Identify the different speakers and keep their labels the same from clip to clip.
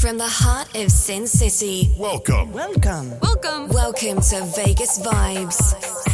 Speaker 1: From the heart of Sin City.
Speaker 2: Welcome.
Speaker 3: Welcome.
Speaker 1: Welcome. Welcome to Vegas Vibes.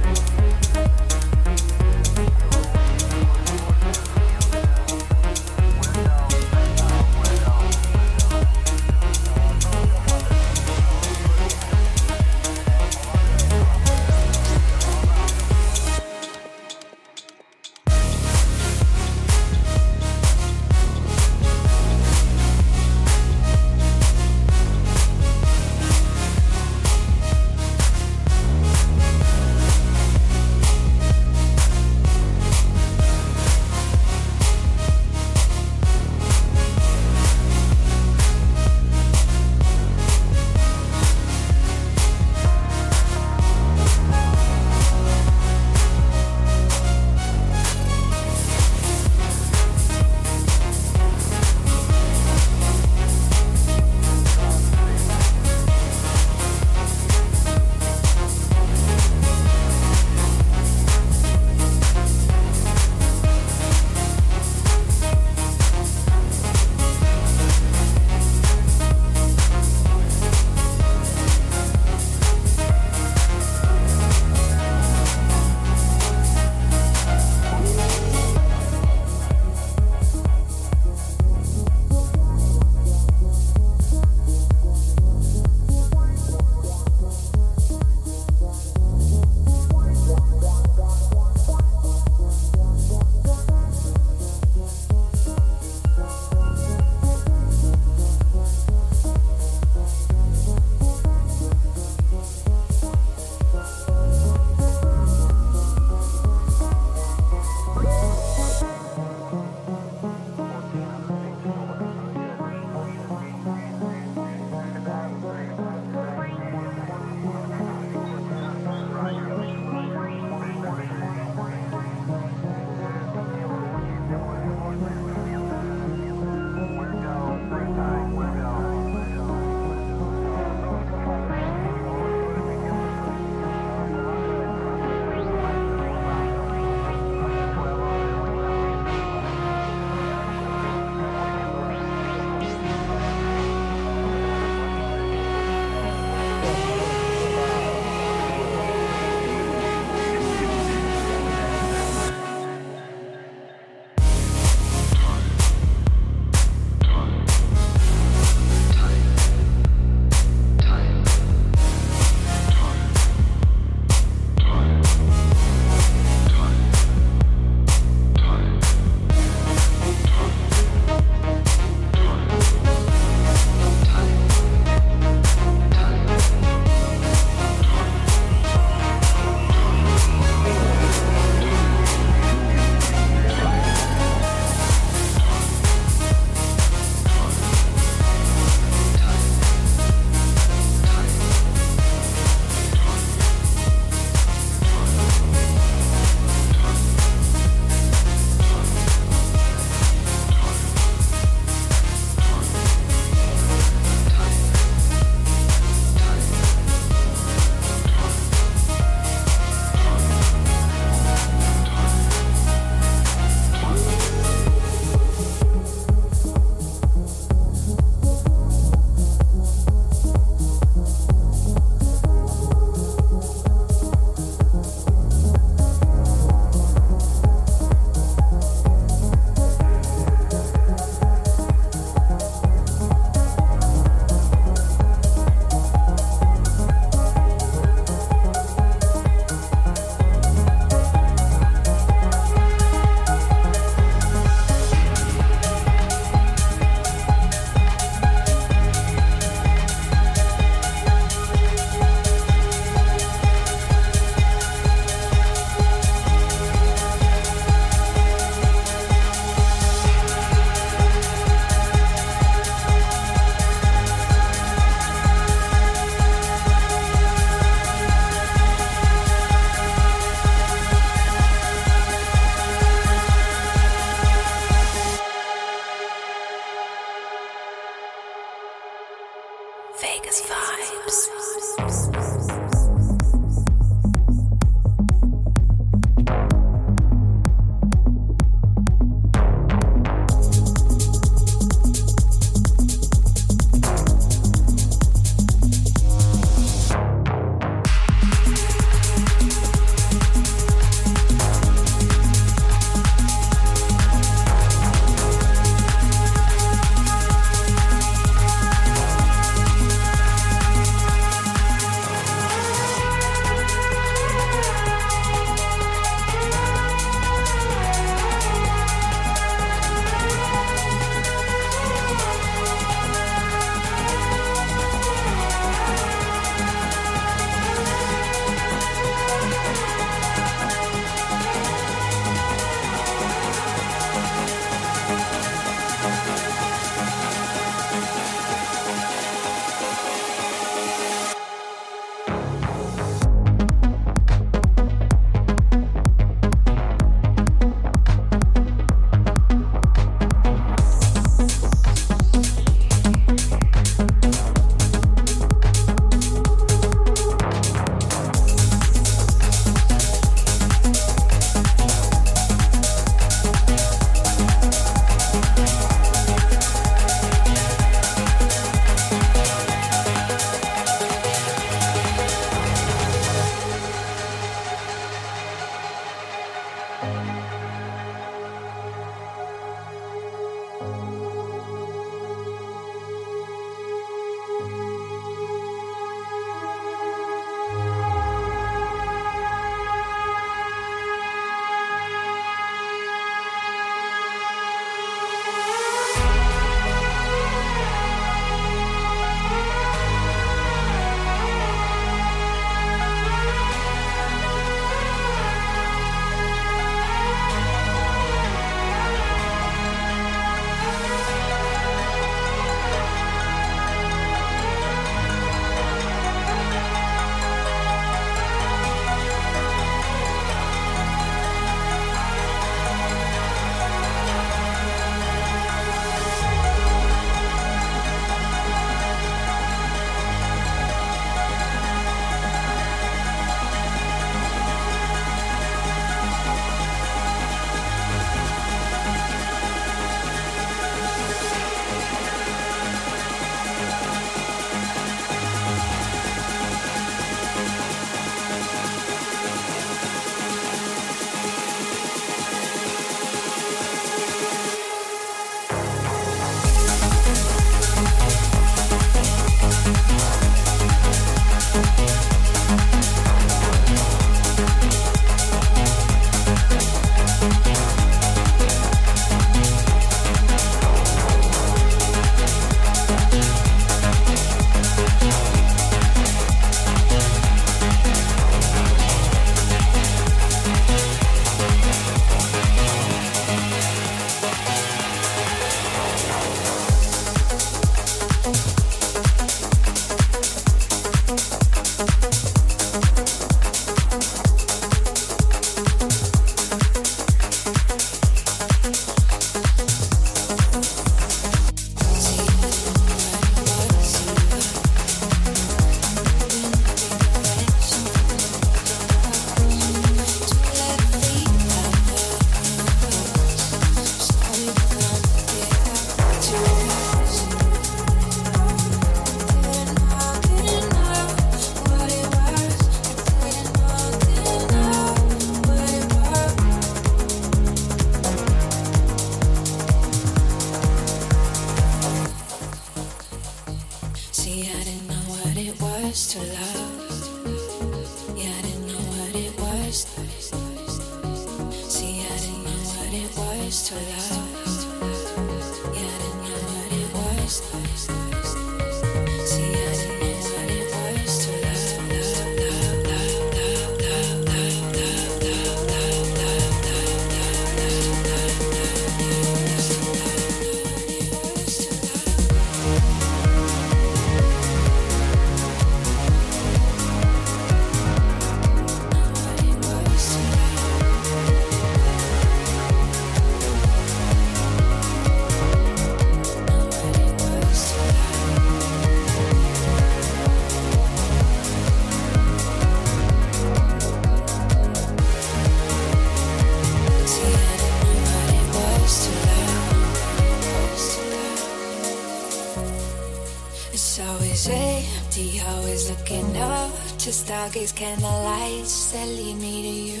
Speaker 2: Stargaze candlelights that lead me to you.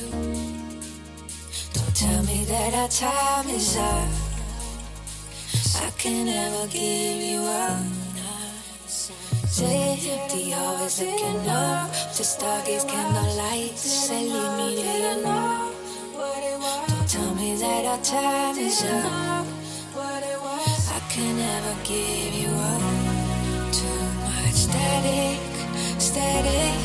Speaker 2: Don't tell me that our time is up. I can never give you up. Say empty, always looking up. To stargaze candlelights that lead me to you. Don't tell me that our time is up. I can never give you up. Too much static. static,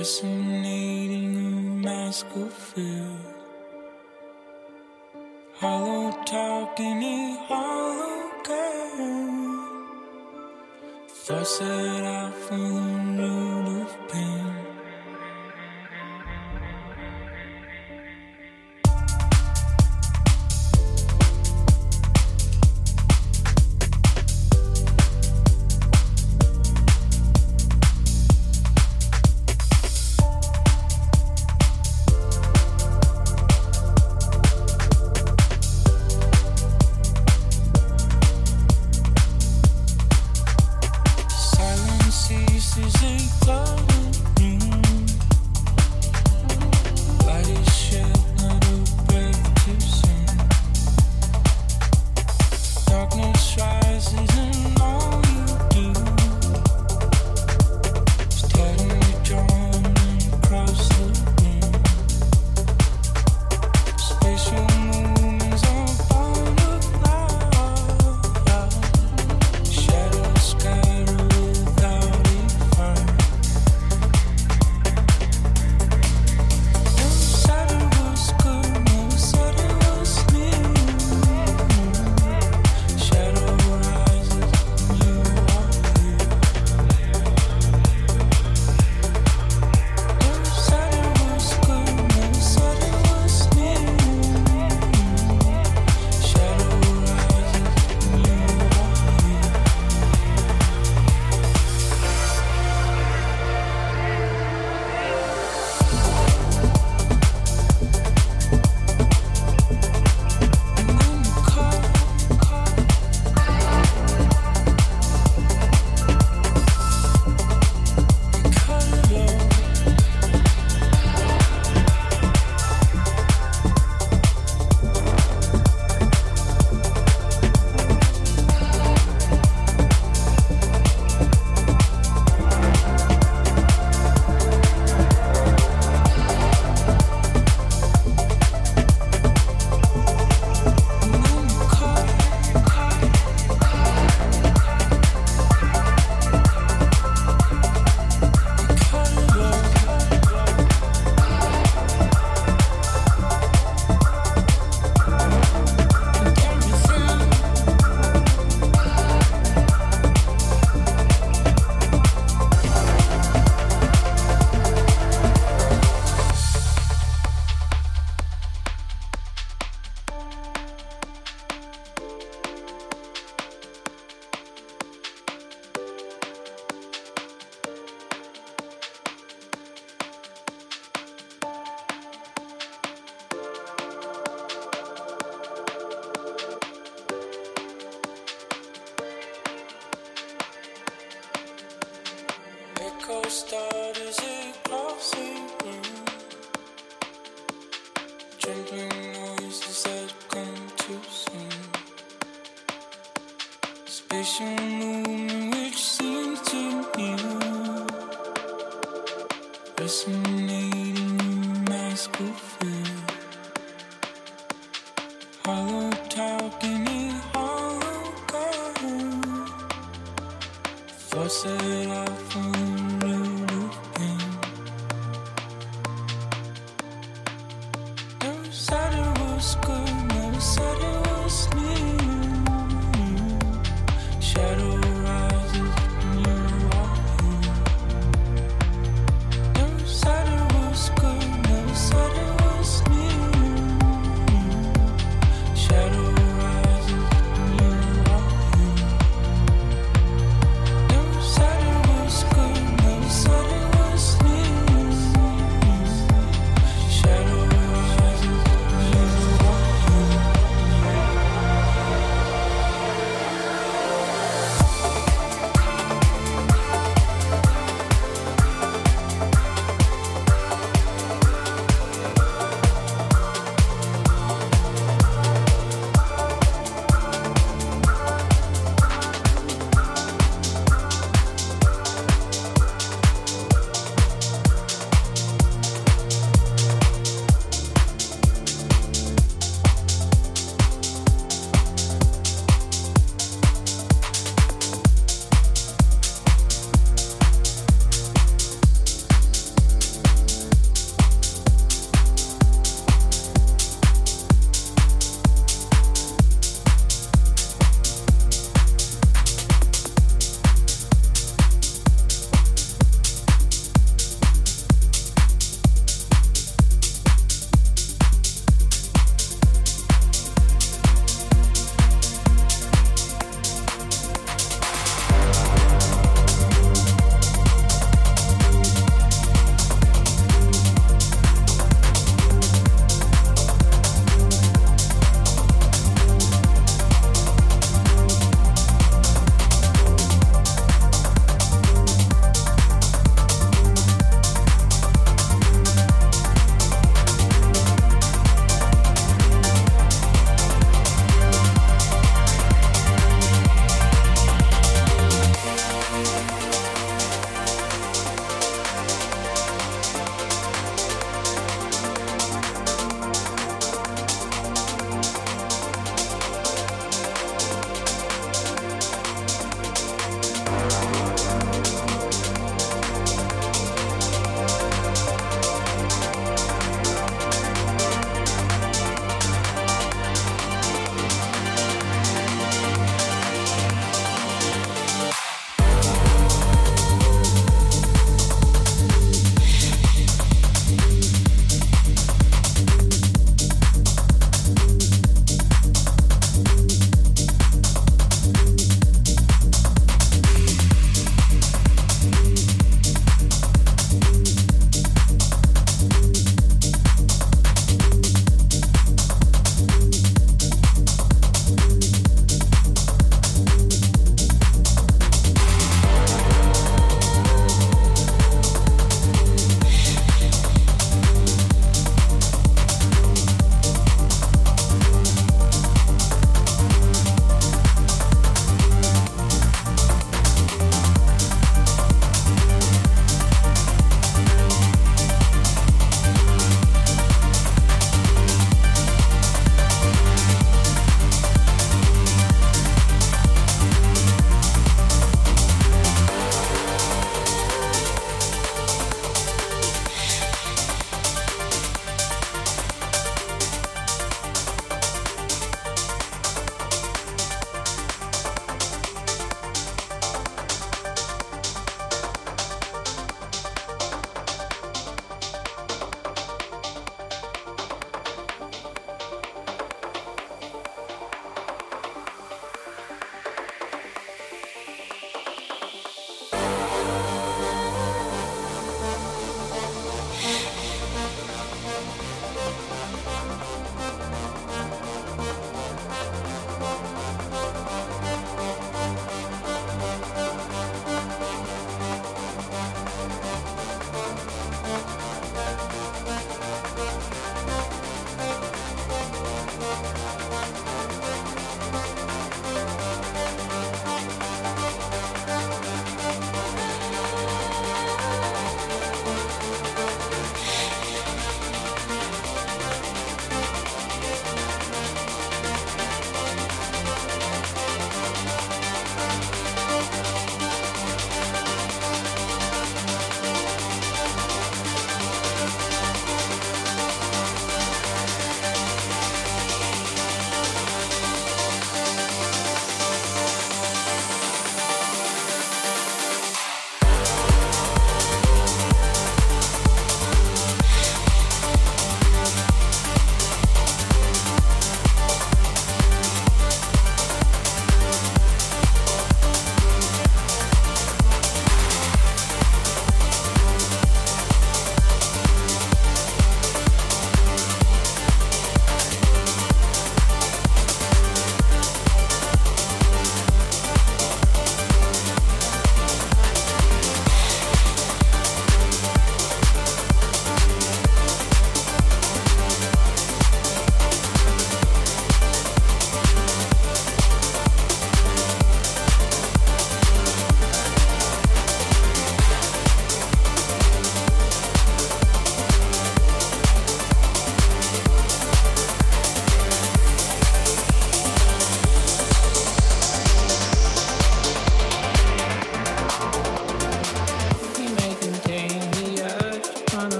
Speaker 3: resonating a mask of fear, Hollow talking in hollow girl. Thoughts set out for the root of pain. patient.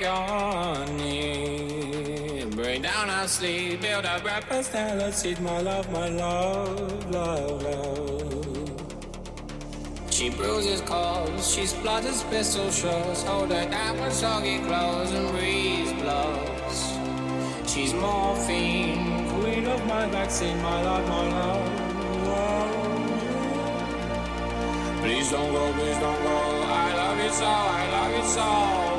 Speaker 4: Yawning. Break down our sleep, build up breakfast, and let's eat my love, my love, love, love. She bruises calls, she splutters pistol shots. Hold her down when soggy clothes and breeze blows. She's morphine, queen of my vaccine, my love, my love, love. Please don't go, please don't go. I love you so, I love you so.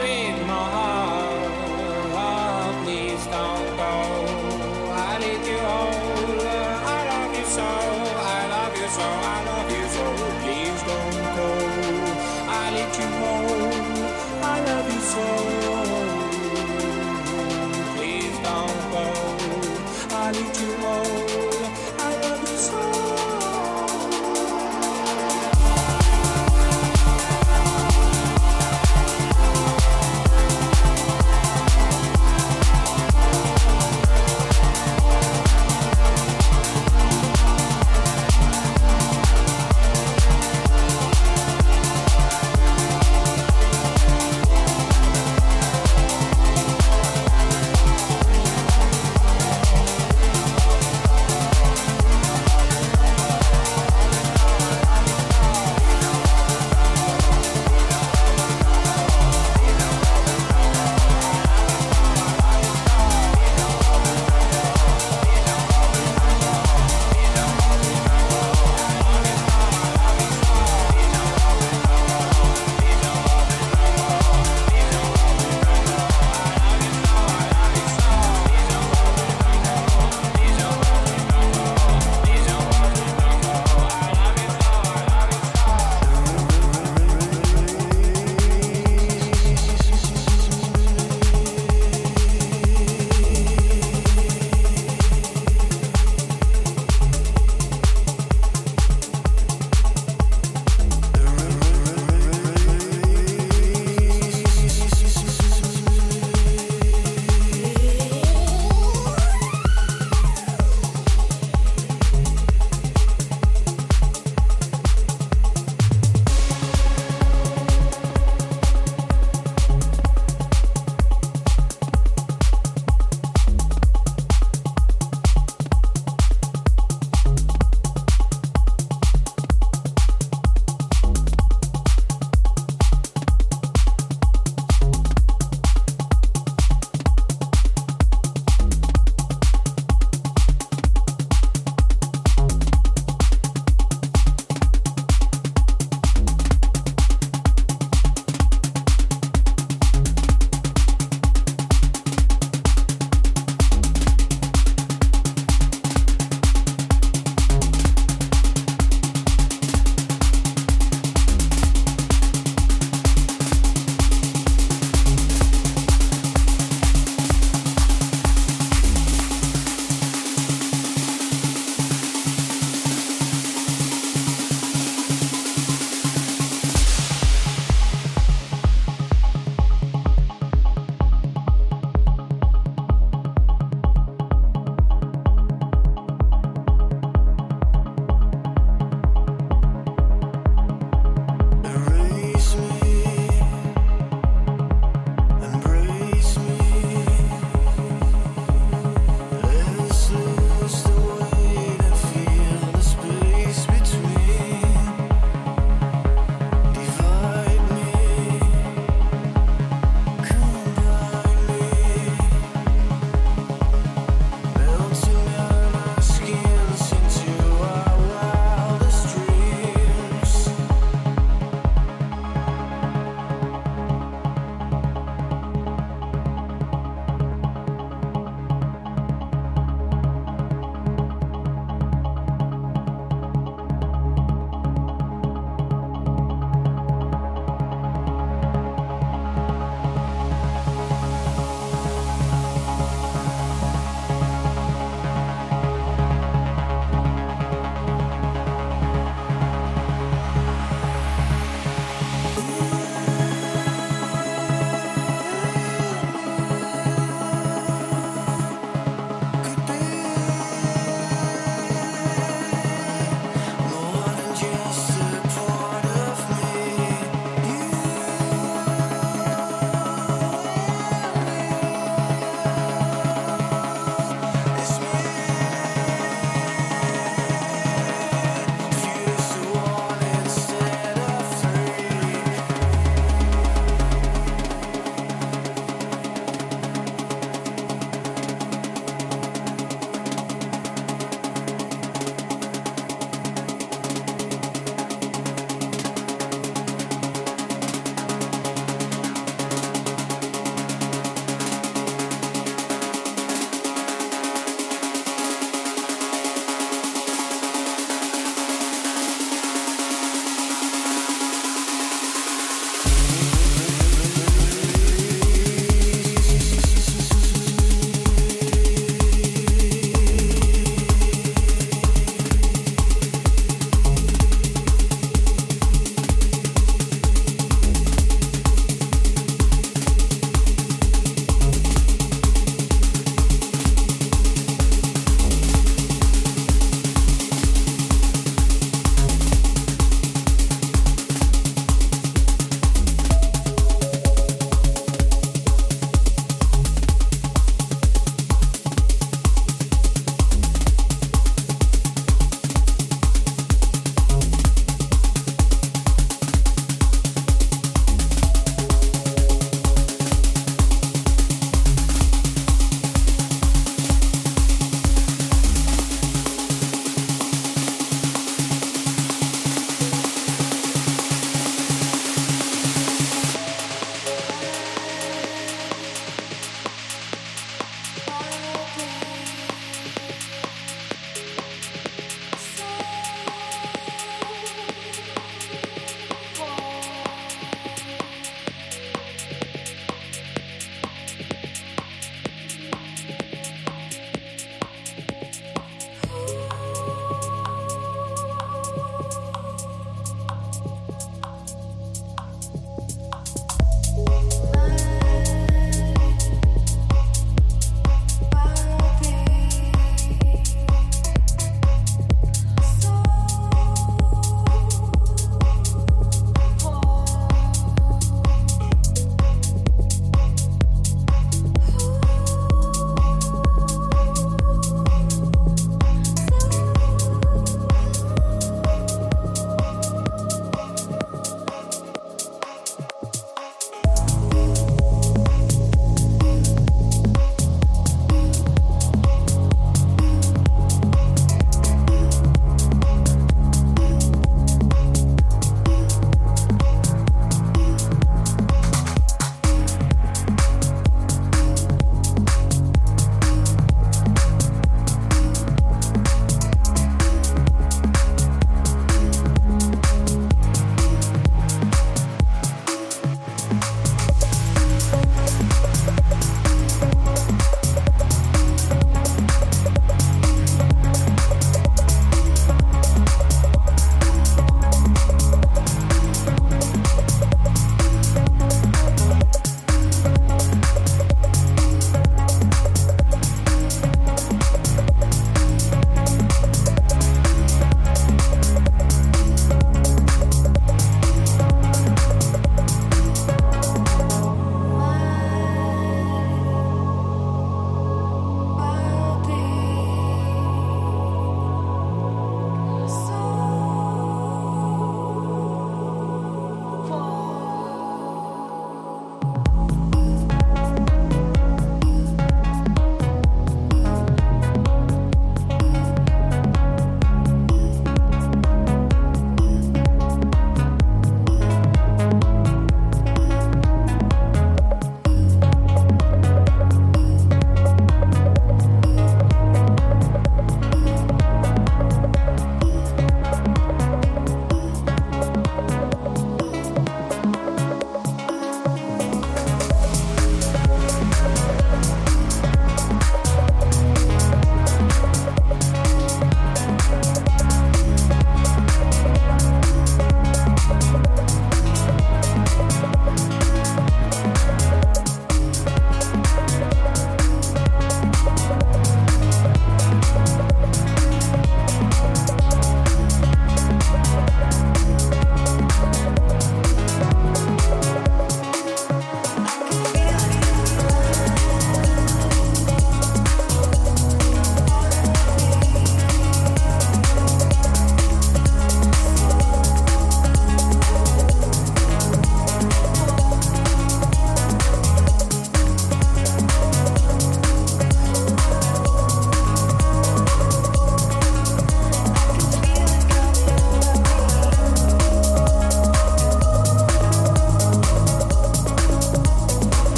Speaker 4: Please my heart.